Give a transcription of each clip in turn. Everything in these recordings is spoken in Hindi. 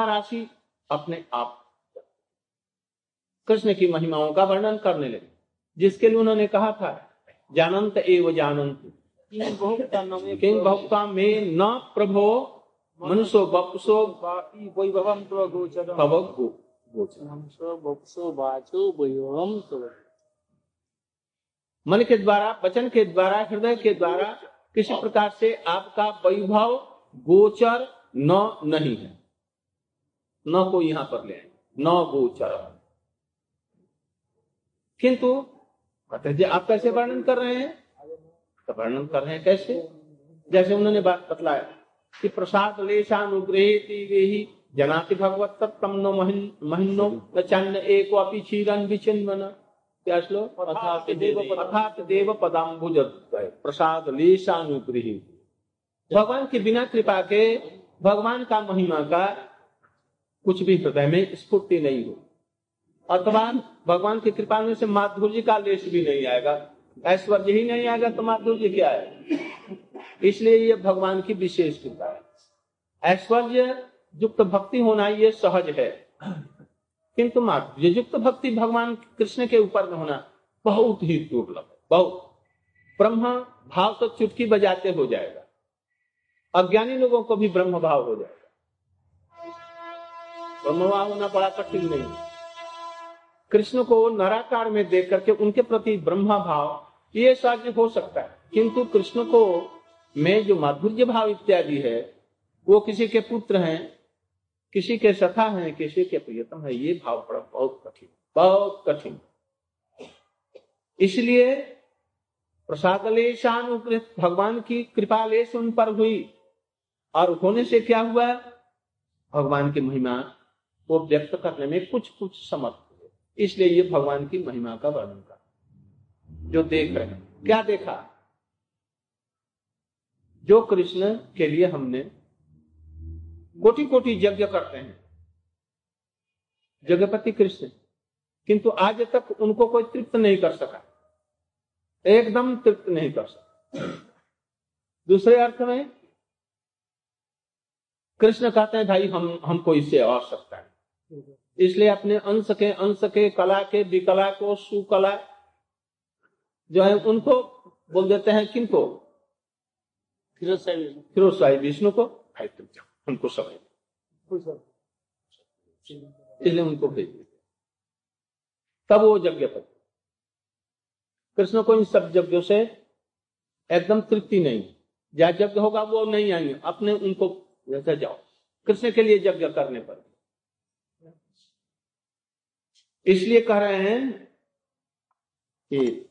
राशि अपने आप कृष्ण की महिमाओं का वर्णन करने लगे जिसके लिए उन्होंने कहा था जानंत एव जानंत किंग भक्ता में न प्रभो मनुष्य बपसो वैभवम गोचरम भव गो- बपसो वाचो वैभवम मन के द्वारा वचन के द्वारा हृदय के द्वारा किसी प्रकार से आपका वैभव गोचर न नहीं है। न को यहाँ पर ले आए। न गोचर किंतु कहते जी आप कैसे वर्णन कर रहे हैं? तो वर्णन कर रहे हैं कैसे? जैसे उन्होंने बात बतलाया कि प्रसाद लेशानुग्रहेति वे जनाति भगवत तत्तम नो महिन्नो चन्न एको अपि क्षीरन विचिन्वन। क्या श्लोक? अर्थात देव अर्थात देव पदाम्बुज प्रसाद लेशानुग्रही भगवान के बिना कृपा के भगवान का महिमा का कुछ भी हृदय में स्फूर्ति नहीं हो। अथवा भगवान की कृपा में से माधुर्य का लेश भी नहीं आएगा। ऐश्वर्य ही नहीं आएगा तो माधुर्य क्या है? इसलिए ये भगवान की विशेष कृपा है। ऐश्वर्य युक्त भक्ति होना ये सहज है। किंतु माधुर्य युक्त भक्ति भगवान कृष्ण के ऊपर में होना बहुत ही दुर्लभ है। बहुत। ब्रह्म भाव तो चुटकी बजाते हो जाएगा। अज्ञानी लोगों को भी ब्रह्म भाव हो जाएगा। ब्रह्म होना बड़ा कठिन नहीं। कृष्ण को नराकार में देख करके उनके प्रति ब्रह्मा भाव, ये साध्य हो सकता है। किंतु कृष्ण को में जो माधुर्य भाव इत्यादि है, वो किसी के पुत्र हैं, किसी के सखा हैं, किसी के प्रियतम है, ये भाव बड़ा बहुत कठिन बहुत कठिन। इसलिए प्रसादलेशानुकृत भगवान की कृपा लेश उन पर हुई। और होने से क्या हुआ? भगवान की महिमा को व्यक्त करने में कुछ कुछ समर्थ हुए। इसलिए ये भगवान की महिमा का वर्णन कर जो देख रहे हैं। क्या देखा? जो कृष्ण के लिए हमने कोटि कोटि यज्ञ करते हैं। जगपति कृष्ण। किंतु आज तक उनको कोई तृप्त नहीं कर सका। एकदम तृप्त नहीं कर सका। दूसरे अर्थ में, कृष्ण कहते हैं, भाई, हम, हमको इससे आवश्यकता है। इसलिए अपने अंश के अंश के कला के विकला को सुकला जो है उनको बोल देते हैं किनको? फिरोज साहिब विष्णु को? भाई तुम जाओ उनको समय इसलिए उनको भेज देते तब वो यज्ञपति कृष्ण को इन सब यज्ञों से एकदम तृप्ति नहीं। जहाँ यज्ञ होगा वो नहीं आएँगे। अपने उनको जैसे जाओ। कृष्ण के लिए यज्ञ करने पर। इसलिए कह रहे हैं कि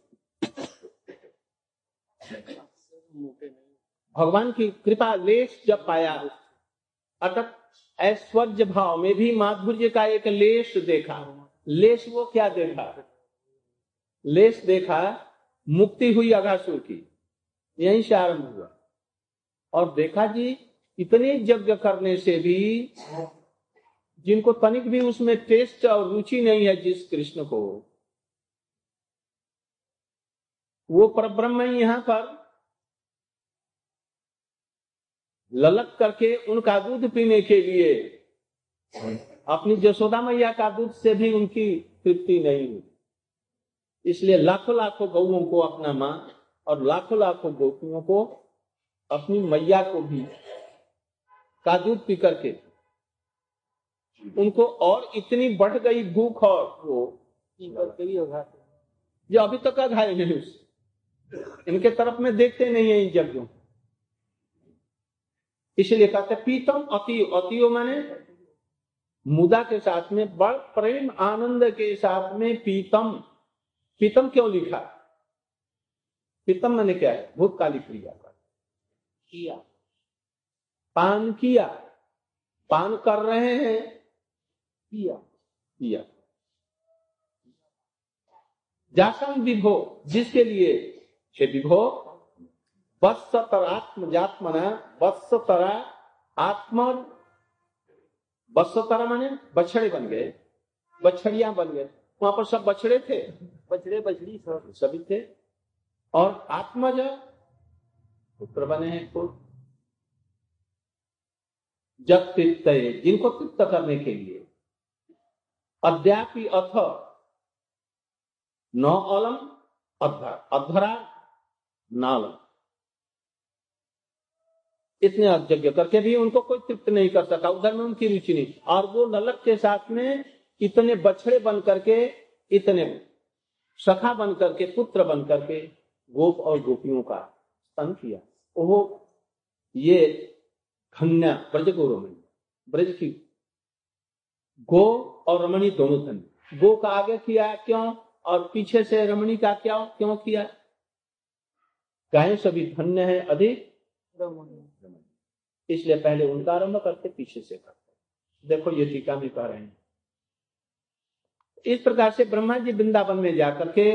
भगवान की कृपा लेश जब पाया अतः ऐश्वर्य भाव में भी माधुर्य का एक लेश देखा। लेश वो क्या देखा? लेश देखा मुक्ति हुई अघासुर की। यहीं से आरंभ हुआ। और देखा जी, इतने यज्ञ करने से भी जिनको तनिक भी उसमें टेस्ट और रुचि नहीं है जिस कृष्ण को। वो परब्रह्म यहाँ पर ललक करके उनका दूध पीने के लिए, अपनी जसोदा मैया का दूध से भी उनकी तृप्ति नहीं हुई। इसलिए लाखों लाखों गौओं को अपना माँ और लाखों लाखों गोपियों को अपनी मैया को भी का दूध पी करके उनको और इतनी बढ़ गई भूख और वो जो अभी तक घायल नहीं उससे इनके तरफ़ में देखते नहीं है इन यज्ञों को। इसलिए कहते पीतम अति अतियो माने मुदा के साथ में बड़ प्रेम आनंद के साथ में पीतम। पीतम क्यों लिखा? पीतम मैंने क्या है? भूतकाली क्रिया का। किया। पान किया। पान कर रहे हैं। जासम विभो जिसके लिए? हे विभो वत्सतरात्मजात्मना वत्सतरा आत्म वत्सतरा माने बछड़े बन गए बछड़िया बन गए। वहाँ पर सब बछड़े थे? बछड़े बछड़ी सब सभी थे। और आत्मज पुत्र बने हैं खुद जब तृप्त जिनको तृप्त करने के लिए। अद्यापि अथ न अलम अध्वर अध्वरा, नालम। इतने यज्ञ करके भी उनको कोई तृप्त नहीं कर सका। उधर में उनकी रुचि नहीं। और वो ललक के साथ में इतने बछड़े बन करके, इतने सखा बन करके, पुत्र बन करके गोप और गोपियों का स्तन किया। वो ये खन्या ब्रज रमणी ब्रज की गो और रमणी दोनों धन्य गो का आगे किया क्यों? और पीछे से रमणी का क्या क्यों किया? गाय सभी धन्य है अधिक। इसलिए पहले उनका आरंभ करते पीछे से करते। देखो ये टीका में कह रहे हैं। इस प्रकार से ब्रह्मा जी वृंदावन में जाकर के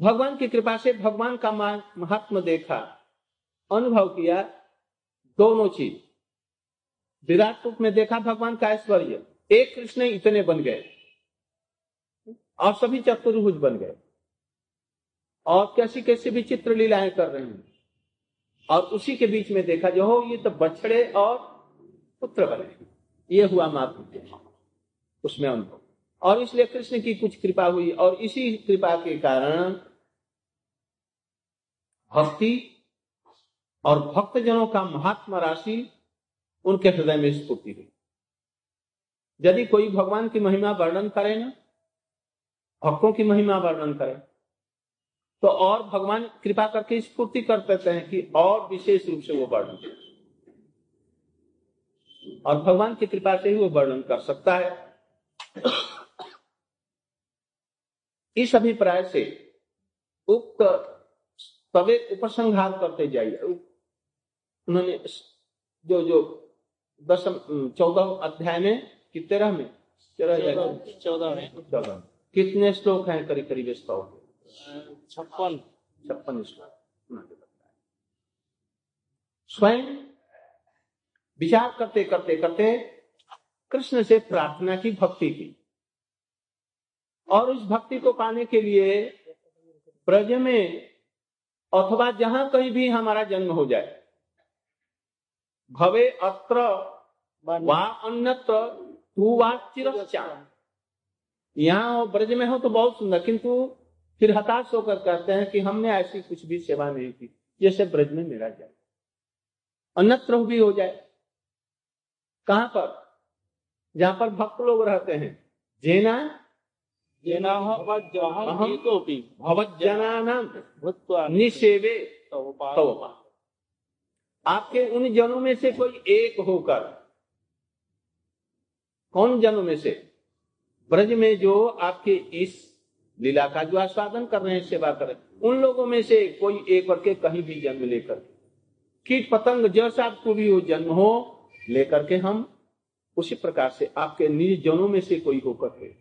भगवान की कृपा से भगवान का महात्मा देखा अनुभव किया दोनों चीज़। विराट रूप में देखा भगवान का ऐश्वर्य। एक कृष्ण इतने बन गए। और सभी चतुर्भुज बन गए। और कैसी कैसी विचित्र लीलाएँ कर रहे हैं। और उसी के बीच में देखा जो हो ये तो बछड़े और पुत्र बने ये हुआ मातृ उसमें अनुभव। और इसलिए कृष्ण की कुछ कृपा हुई। और इसी कृपा के कारण भक्ति और भक्तजनों का महात्मा राशि उनके हृदय में स्फूर्ति हुई। यदि कोई भगवान की महिमा वर्णन करे ना, भक्तों की महिमा वर्णन करे तो और भगवान कृपा करके स्फूर्ति कर देते हैं कि और विशेष रूप से वो वर्णन और भगवान की कृपा से ही वो वर्णन कर सकता है। इस अभिप्राय से उक्त तवे उपसंहार करते जाइए। उन्होंने जो जो दसम चौदह अध्याय में कि तेरह में तेरह चौदह। में। चौदह। कितने श्लोक हैं करीब करीब श्लोक छप्पन। छप्पन श्लोक। स्वयं विचार करते करते करते कृष्ण से प्रार्थना की भक्ति की। और उस भक्ति को पाने के लिए ब्रज में अथवा जहाँ कहीं भी हमारा जन्म हो जाए भवे अत्र वा अन्यत्र तू वा चिरश्चा। यहाँ ब्रज में हो तो बहुत सुंदर किंतु फिर हताश होकर कहते हैं कि हमने ऐसी कुछ भी सेवा नहीं की जैसे ब्रज में मेरा जाए। अन्यत्र भी हो जाए। कहाँ पर? जहाँ पर भक्त लोग रहते हैं। जेना? जेना भवज्जना निषेवे। आपके उन जनों में से कोई एक होकर, कौन जनों में से? ब्रज में जो आपके इस लीला का जो आस्वादन कर रहे हैं, सेवा कर रहे हैं, उन लोगों में से कोई एक करके कहीं भी जन्म लेकर। कीट पतंग जैसा आपको भी वो जन्म हो, लेकर के हम उसी प्रकार से आपके निज जनों में से कोई होकर के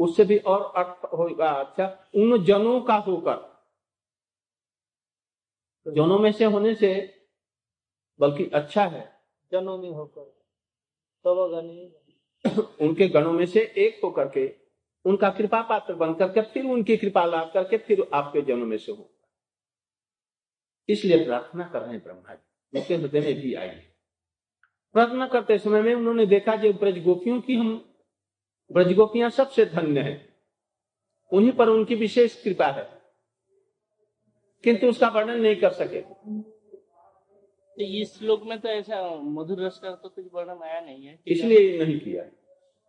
उससे भी और अर्थ होगा अच्छा उन जनों का होकर। जनों में से होने से बल्कि अच्छा है, जनों में होकर तब उनके गणों में से एक होकर के उनका कृपा पात्र बन करके फिर उनकी कृपा लाभ करके फिर आपके जन्म में से हो इसलिए प्रार्थना कर रहे हैं ब्रह्मा जी उनके हृदय में भी आई प्रार्थना करते समय में उन्होंने देखा जो ब्रज गोपियों की हम ब्रज गोपियाँ सबसे धन्य है। उन्हीं पर उनकी विशेष कृपा है। किंतु उसका वर्णन नहीं कर सके। तो इस श्लोक में तो ऐसा मधुर रस का तो कुछ वर्णन आया नहीं है। इसलिए नहीं किया।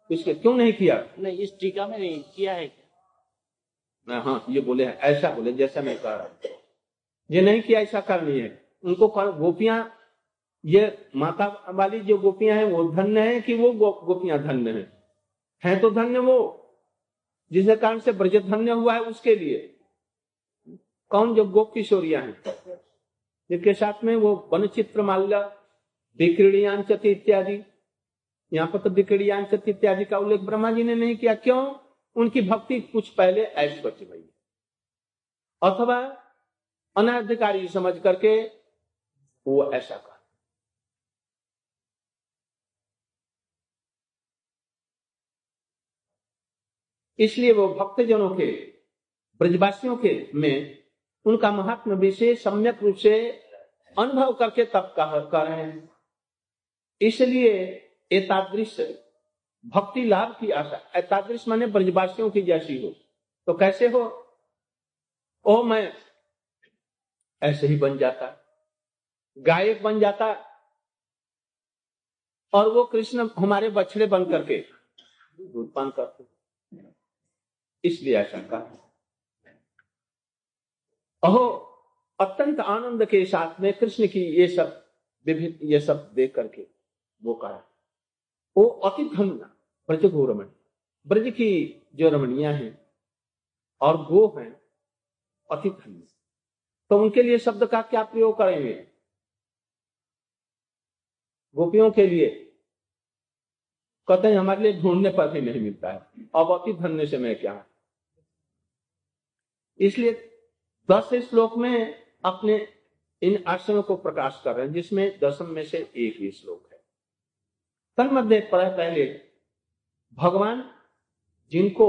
इसके क्यों नहीं किया? नहीं इस टीका में नहीं किया है क्या? हाँ ये बोले है ऐसा बोले जैसा मैं कह रहा हूँ। ये नहीं किया ऐसा कारण नहीं है। उनको गोपियाँ ये माता वाली जो गोपियाँ हैं वो धन्य है कि वो गो, गोपियाँ धन्य है? हैं तो धन्य वो जिसके कारण से ब्रज धन्य हुआ है उसके लिए। कौन जो गोप किशोरिया हैं? जिनके साथ में वो वन चित्र माल्य विक्रीड़ियांचति इत्यादि। यहाँ पर तो विक्रीड़ियांचति इत्यादि का उल्लेख ब्रह्मा जी ने नहीं किया। क्यों? उनकी भक्ति कुछ पहले ऐश्वर्य भई अथवा अनाधिकारी समझ करके वो ऐसा कर। इसलिए वो भक्तजनों के, ब्रजवासियों के में उनका महात्मा विशेष सम्यक रूप से अनुभव करके तप कह कर रहे हैं। इसलिए एतादृश भक्ति लाभ की आशा, एतादृश माने ब्रजवासियों की जैसी हो। तो कैसे हो? ओ मैं ऐसे ही बन जाता, गायक बन जाता, और वो कृष्ण हमारे बछड़े बन करके दूध पान करते इसलिए ऐसा कहा। अहो, अत्यंत आनंद के साथ में कृष्ण की ये सब विभिन्न, ये सब देख करके वो कहा वो अति धन्य ब्रज गो रमण ब्रज की जो रमणिया है और गो हैं अति धन्य तो उनके लिए शब्द का क्या प्रयोग करेंगे? गोपियों के लिए कहते हैं हमारे लिए ढूँढने पर भी नहीं मिलता है। अब अति धन्य से मैं क्या? इसलिए दस श्लोक में अपने इन आश्रमों को प्रकाश कर रहे हैं, जिसमें दसम में से एक ही श्लोक है। तन्मध्य पढ़ा पहले, भगवान जिनको,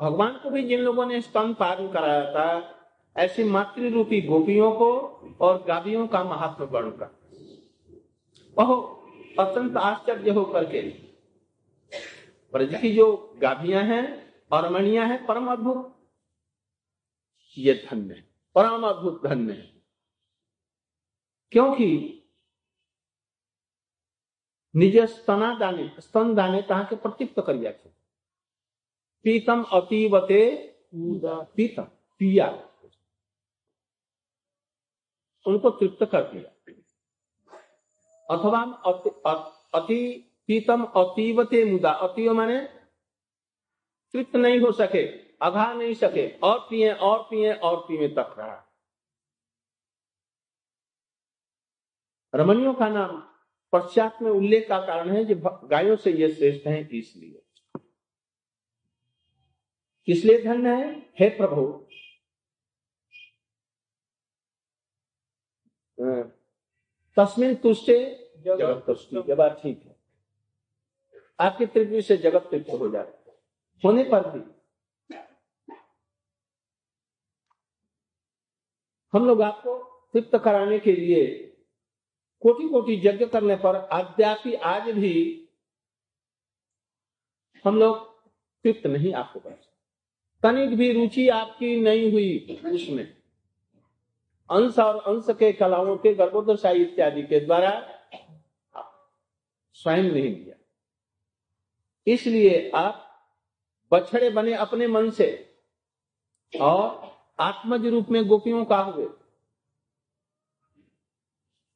भगवान को भी जिन लोगों ने स्तन पालन कराया था, ऐसी मातृ रूपी गोपियों को और गाभियों का महात्मा बढ़कर बहुत अत्यंत आश्चर्य होकर के। ब्रज की जो गाभियाँ हैं और मणिया है, परम अद्भुत। ये धन्य है परम अद्भुत धन्य है। क्योंकि निज स्तना दाने, स्तन दाने कहा के प्रत्युक्त करिया पीतम अतीवते पीतम, पिया। उनको तृप्त कर दिया। अथवा अति, पीतम अतीवते मुदा, अतीव माने तृप्त नहीं हो सके। अघा नहीं सके, और पिए और पिए और पिए तक रहा। रमणियों का नाम पश्चात में उल्लेख का कारण है जो गायों से ये श्रेष्ठ है, इसलिए। किसलिए धन्य है? हे प्रभु। तस्मिन तुष्टे जगत तुष्टि बाद ठीक है। आपकी तृप्ति से जगत तृप्त हो जाए। होने पर भी हम लोग आपको तृप्त कराने के लिए कोटि कोटि यज्ञ करने पर अद्यापि आज भी हम लोग तृप्त नहीं आपको कर तनिक भी रुचि आपकी नहीं हुई उसमें। अंश और अंश के कलाओं के गर्भोदशाही इत्यादि के द्वारा स्वयं नहीं दिया इसलिए आप बछड़े बने अपने मन से और आत्मज रूप में गोपियों का हुए,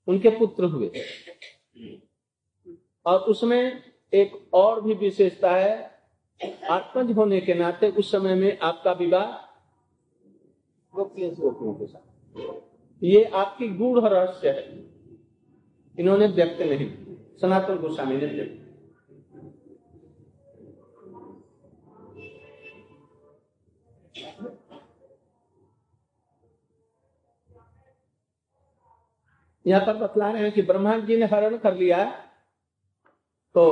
उनके पुत्र हुए। और उसमें एक और भी विशेषता है, आत्मज होने के नाते उस समय में आपका विवाह गोपियों गोपियों के साथ। ये आपकी गूढ़ रहस्य है। इन्होंने व्यक्त नहीं सनातन गोस्वामी ने व्यक्त यहाँ पर बतला रहे हैं कि ब्रह्मा जी ने हरण कर लिया तो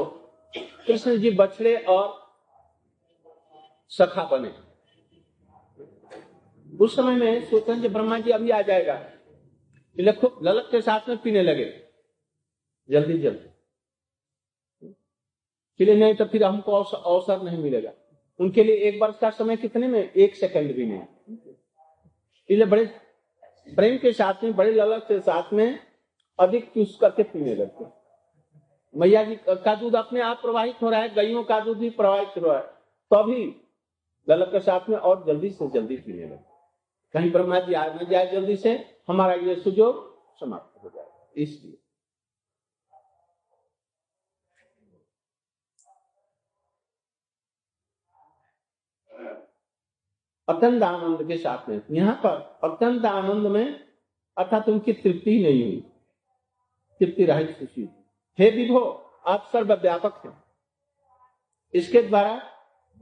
कृष्ण जी बछड़े और सखा बने। उस समय में सोचते हैं ब्रह्मा जी अभी आ जाएगा। खूब ललक के साथ में पीने लगे। जल्दी जल्दी। पीले नहीं तो फिर हमको अवसर नहीं मिलेगा। उनके लिए एक वर्ष का समय कितने में? एक सेकंड भी नहीं। इसलिए बड़े प्रेम के साथ में, बड़े ललक के साथ में अधिक चूस करके पीने लगते मैया जी, का दूध अपने आप प्रवाहित हो रहा है, गायों का दूध भी प्रवाहित हो रहा है तो ललक के साथ में और जल्दी से जल्दी पीने लगते कहीं ब्रह्मा जी आ न जाए जल्दी से, हमारा ये सुजोग समाप्त हो जाए, इसलिए। अत्यंत आनंद के साथ में। यहाँ पर अत्यंत आनंद में अर्थात उनकी तृप्ति नहीं हुई। तृप्ति रहित खुशी हे विभो, आप सर्वव्यापक हैं। इसके द्वारा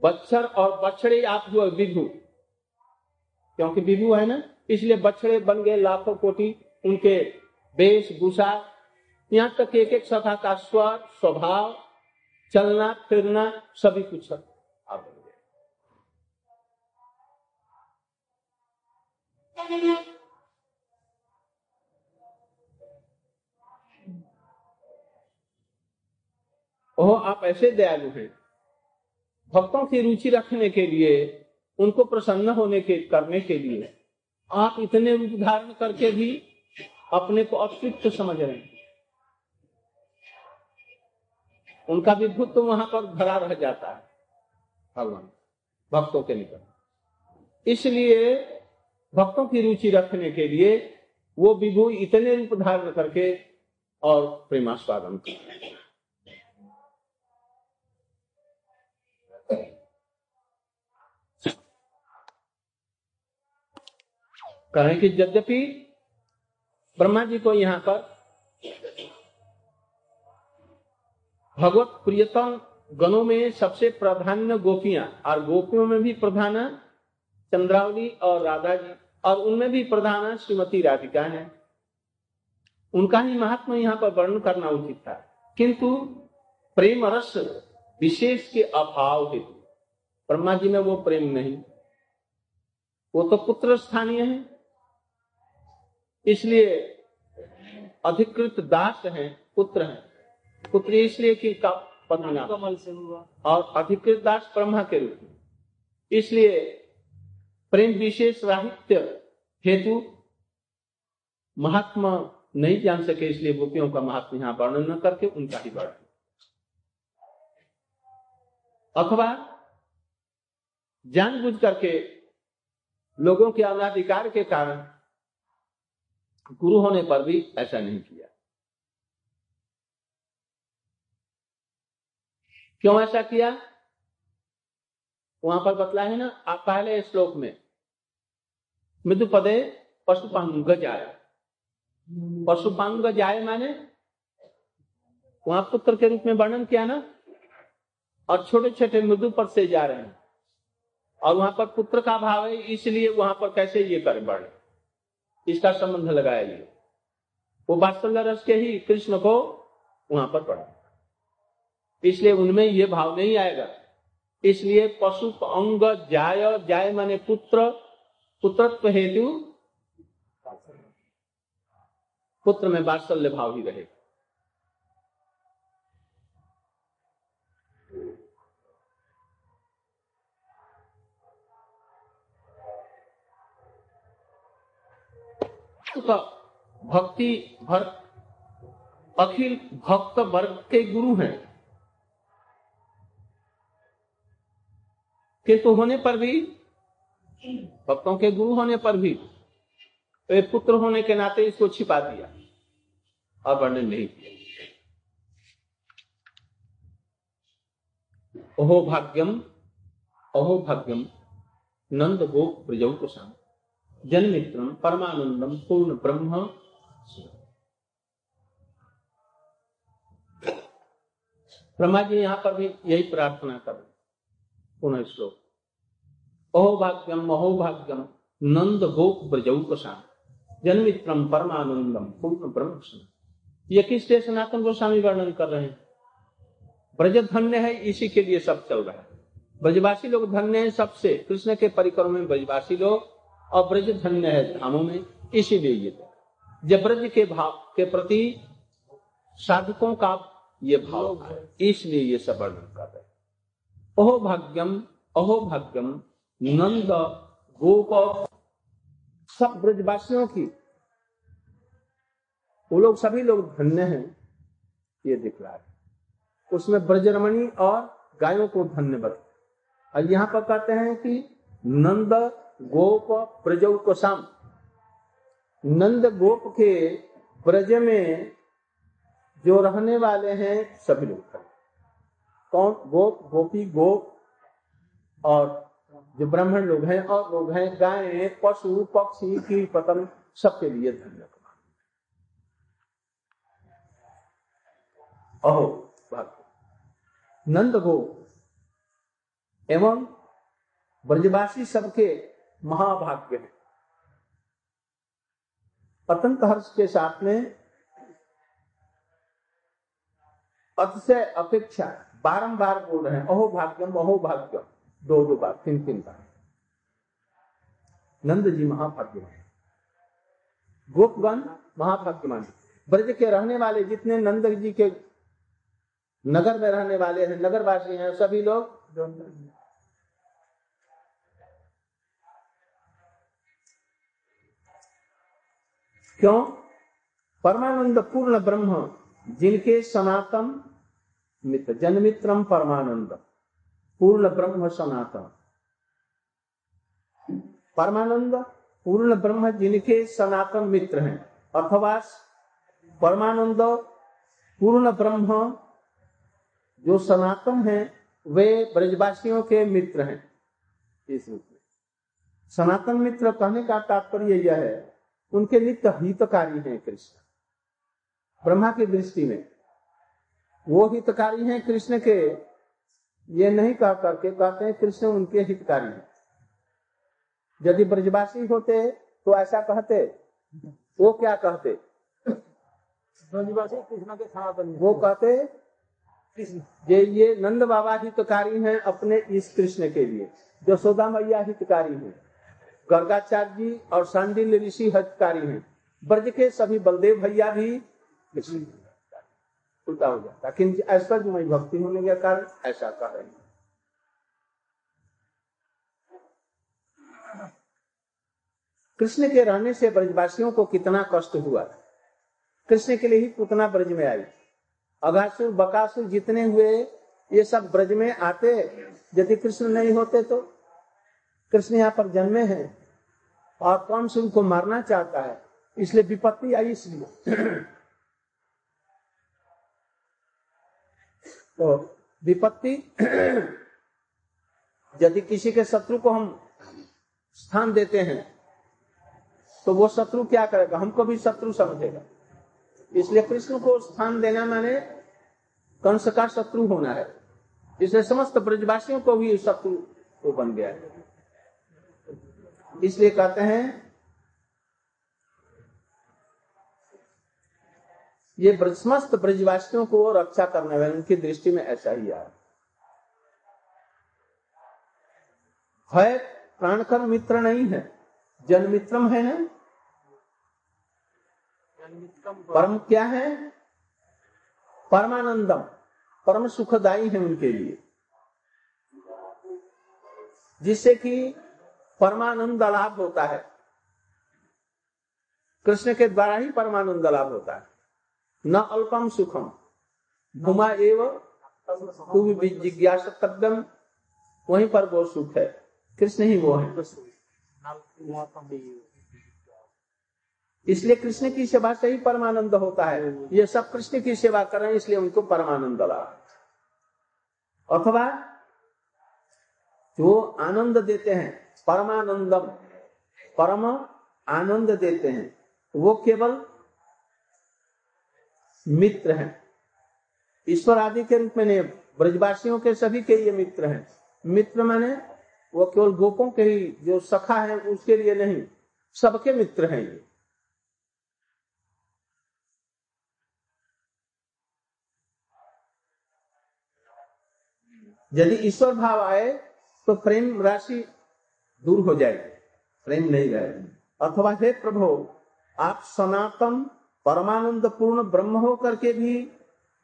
बच्चर और बछड़े आप जो विभु। क्योंकि विभु है ना, इसलिए बछड़े बन गए लाखों कोटि उनके वेश, भूषा। यहाँ तक एक एक सखा का स्वर, स्वभाव, चलना, फिरना, सभी कुछ आप बन गए ओह, आप ऐसे दयालु हैं। भक्तों की रुचि रखने के लिए, उनको प्रसन्न होने के, करने के लिए, आप इतने रूप धारण करके भी अपने को अतृप्त समझ रहे हैं। उनका विभुत्व तो वहाँ पर भरा रह जाता है, भगवान, भक्तों के निकट। इसलिए भक्तों की रुचि रखने के लिए वो विभु इतने रूप धारण करके और प्रेमास्वादन कर कहें कि यद्यपि ब्रह्मा जी को यहाँ पर भगवत प्रियतम गणों में सबसे प्राधान्य गोपियाँ, और गोपियों में भी प्रधान चंद्रावली और राधा जी और उनमें भी प्रधान श्रीमती राधिका है। उनका ही महात्मा यहाँ पर वर्णन करना उचित था। किंतु प्रेम रस विशेष के अभाव हेतु ब्रह्मा जी में वो प्रेम नहीं। वो तो पुत्र स्थानीय है इसलिए अधिकृत दास है पुत्र है। पुत्र इसलिए कि कमल से हुआ। और अधिकृत दास ब्रह्मा के रूप में। इसलिए प्रेम विशेष राहित्य हेतु महात्मा नहीं जान सके, इसलिए गोपियों का महात्मा यहाँ वर्णन न करके उनका ही वर्णन। अथवा जानबूझ करके लोगों के अनाधिकार के कारण गुरु होने पर भी ऐसा नहीं किया। क्यों ऐसा किया? वहाँ पर बतला है ना, आप पहले श्लोक में मृदु पदे पशुपांग जाए पशुपांग जाए माने, वहाँ पुत्र के रूप में वर्णन किया ना, और छोटे छोटे मृदु पद से जा रहे हैं। और वहाँ पर पुत्र का भाव है, इसलिए वहाँ पर कैसे ये कर बढ़े? इसका संबंध लगाया गया वो वात्सल्य रस के ही कृष्ण को वहाँ पर पढ़ा। इसलिए उनमें ये भाव नहीं आएगा। इसलिए पशु अंग जाय जाय माने पुत्र, पुत्रत्व हेतु पुत्र में वात्सल्य भाव ही रहेगा भक्ति, भर, अखिल भक्त वर्ग के गुरु हैं। किंतु होने पर भी, भक्तों के गुरु होने पर भी तो पुत्र होने के नाते इसको छिपा दिया और वर्णन नहीं किया। अहो भाग्यम अहो भाग्यम, नंद गोप प्रजौ को शांत जन्मित्रम परमानंदम पूर्ण ब्रह्म। ब्रह्मा जी, यहाँ पर भी यही प्रार्थना कर पुनः श्लोक अहोभाग्यम अहोभाग्यम नंद गोप ब्रजौकसा जन्मित्रम परमानंदम पूर्ण ब्रह्म ये किस लिए सनातन गोस्वामी वर्णन कर रहे हैं? ब्रज धन्य है, इसी के लिए सब चल रहा है। ब्रजवासी लोग धन्य है सबसे। कृष्ण के परिक्रमा में ब्रजवासी लोग और ब्रज धन्य है धामों में, इसीलिए ये जब ब्रज के भाव के प्रति साधकों का ये भाव है, इसलिए ये सब वर्णन कर रहे अहो भाग्यम अहो भाग्यम नंद गोप सब ब्रजवासियों की। वो लोग सभी लोग धन्य हैं, ये दिख रहा है। उसमें ब्रजरमणी और गायों को धन्य बता। और यहाँ पर कहते हैं कि नंद गोप प्रजौ को शाम नंद गोप के ब्रज में जो रहने वाले हैं सभी लोग कौन? गोप गोपी, गो, और जो ब्राह्मण लोग हैं, और लोग हैं, गाय, पशु, पक्षी की पतंग, सबके लिए धन्य अहो नंद गो, एवं ब्रजवासी सबके महाभाग्य है। अतंत हर्ष के साथ में अतिशय अपेक्षा बारंबार बोल रहे हैं, अहो भाग्यम अहो भाग्यम। दो दो बार, तीन तीन बार। नंद जी महाभाग्यमान गोपगण महाभाग्यमान ब्रज के रहने वाले जितने नंद जी के नगर में रहने वाले हैं, नगरवासी हैं, सभी लोग क्यों? परमानंद पूर्ण ब्रह्म, जिनके सनातन मित्र जन्मित्रम परमानंद। पूर्ण ब्रह्म सनातन परमानंद पूर्ण ब्रह्म जिनके सनातन मित्र हैं। अथवा परमानंद पूर्ण ब्रह्म जो सनातन है, वे ब्रजवासियों के मित्र हैं। इस रूप में। सनातन मित्र कहने का तात्पर्य यह है, उनके नित्य हितकारी हैं कृष्ण। ब्रह्मा की दृष्टि में वो हितकारी हैं कृष्ण के। ये नहीं कह करके कहते हैं कृष्ण उनके हितकारी हैं। यदि ब्रजवासी होते तो ऐसा कहते। वो क्या कहते? ब्रजवासी कृष्ण के सनातन वो कहते ये ये नंद बाबा हितकारी हैं अपने इस कृष्ण के लिए। जो सोदा मैया हितकारी है गर्गाचार्य जी और सांडिल ऋषि हितकारी हैं। ब्रज के सभी बलदेव भैया भी उल्टा हो जाता किंतु ऐश्वर्यमय भक्ति होने के कारण ऐसा कह रहे कृष्ण के रहने से ब्रजवासियों को कितना कष्ट हुआ। कृष्ण के लिए ही पुतना ब्रज में आई। अघासुर, बकासुर जितने हुए, ये सब ब्रज में आते। यदि कृष्ण नहीं होते तो कृष्ण यहाँ पर जन्मे हैं। और कौन से उनको मारना चाहता है? इसलिए विपत्ति आई इसलिए। तो विपत्ति यदि किसी के शत्रु को हम स्थान देते हैं तो वो शत्रु क्या करेगा? हमको भी शत्रु समझेगा। इसलिए कृष्ण को स्थान देना मैंने कंस का शत्रु होना है। इसलिए समस्त ब्रजवासियों को भी शत्रु वो बन गया है। इसलिए कहते हैं ये समस्त ब्रजवासियों को रक्षा करने वाले उनकी दृष्टि में ऐसा ही आ है प्राणकर मित्र नहीं है। जन मित्रम है ना परम क्या है? परमानंदम। परम सुखदाई है उनके लिए। जिससे कि परमानंद लाभ होता है। कृष्ण के द्वारा ही परमानंद लाभ होता है। न अल्पम सुखम भूमा एवं जिज्ञासतव्यम वहीं पर वो सुख है। कृष्ण ही वो है। इसलिए कृष्ण की सेवा से ही परमानंद होता है। ये सब कृष्ण की सेवा कर रहे हैं इसलिए उनको परमानंद लाभ अथवा जो आनंद देते हैं, परमानंदम, परम आनंद देते हैं, वो केवल मित्र हैं। ईश्वर आदि के रूप में ब्रजवासियों के सभी के लिए मित्र हैं। मित्र माने वो केवल गोपों के ही, जो सखा है उसके लिए नहीं, सबके मित्र हैं ये। यदि ईश्वर भाव आए तो प्रेम राशि दूर हो जाएगी, प्रेम नहीं रहेगी। अथवा हे प्रभु, आप सनातन परमानंद पूर्ण ब्रह्म हो करके भी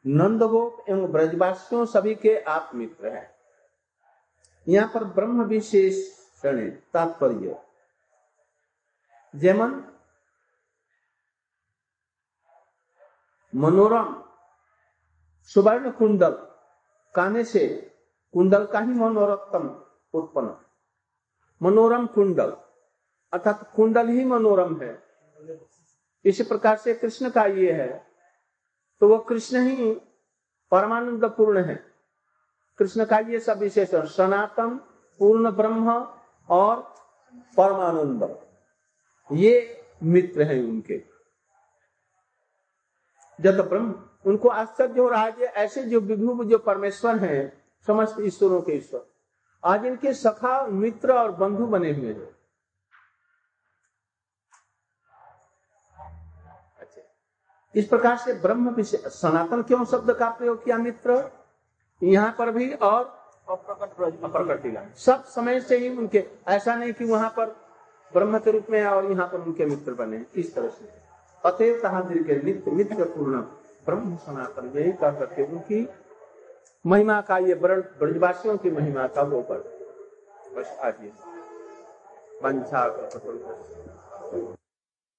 नंद गोप एवं ब्रजवासियों सभी के आप मित्र हैं। यहाँ पर ब्रह्म विशेष तात्पर्य। जेमन, मनोरम, सुवर्ण कुंडल, काने से कुंडल का ही मनोरम उत्पन्न। मनोरम कुंडल, अर्थात कुंडल ही मनोरम है। इसी प्रकार से कृष्ण का ये है। तो वो कृष्ण ही परमानंद पूर्ण है। कृष्ण का ये सब विशेषण, सनातन, पूर्ण ब्रह्म और परमानंद। ये मित्र हैं उनके। जत ब्रह्म, उनको आश्चर्य हो रहा है ऐसे जो विभु, जो परमेश्वर हैं, समस्त ईश्वरों के ईश्वर। आज इनके सखा, मित्र और बंधु बने हुए हैं। इस प्रकार से ब्रह्म सनातन क्यों शब्द का प्रयोग किया मित्र? यहाँ पर भी और सब समय से ही उनके ऐसा नहीं कि वहाँ पर ब्रह्म के रूप में और यहाँ पर उनके मित्र बने इस तरह से। अतएव तहादिर के नित्य मित्र पूर्ण ब्रह्म सनातन यही कह करके उनकी महिमा का ये ब्रज ब्रजवासियों की महिमा का वो पर बस आगे। वंशा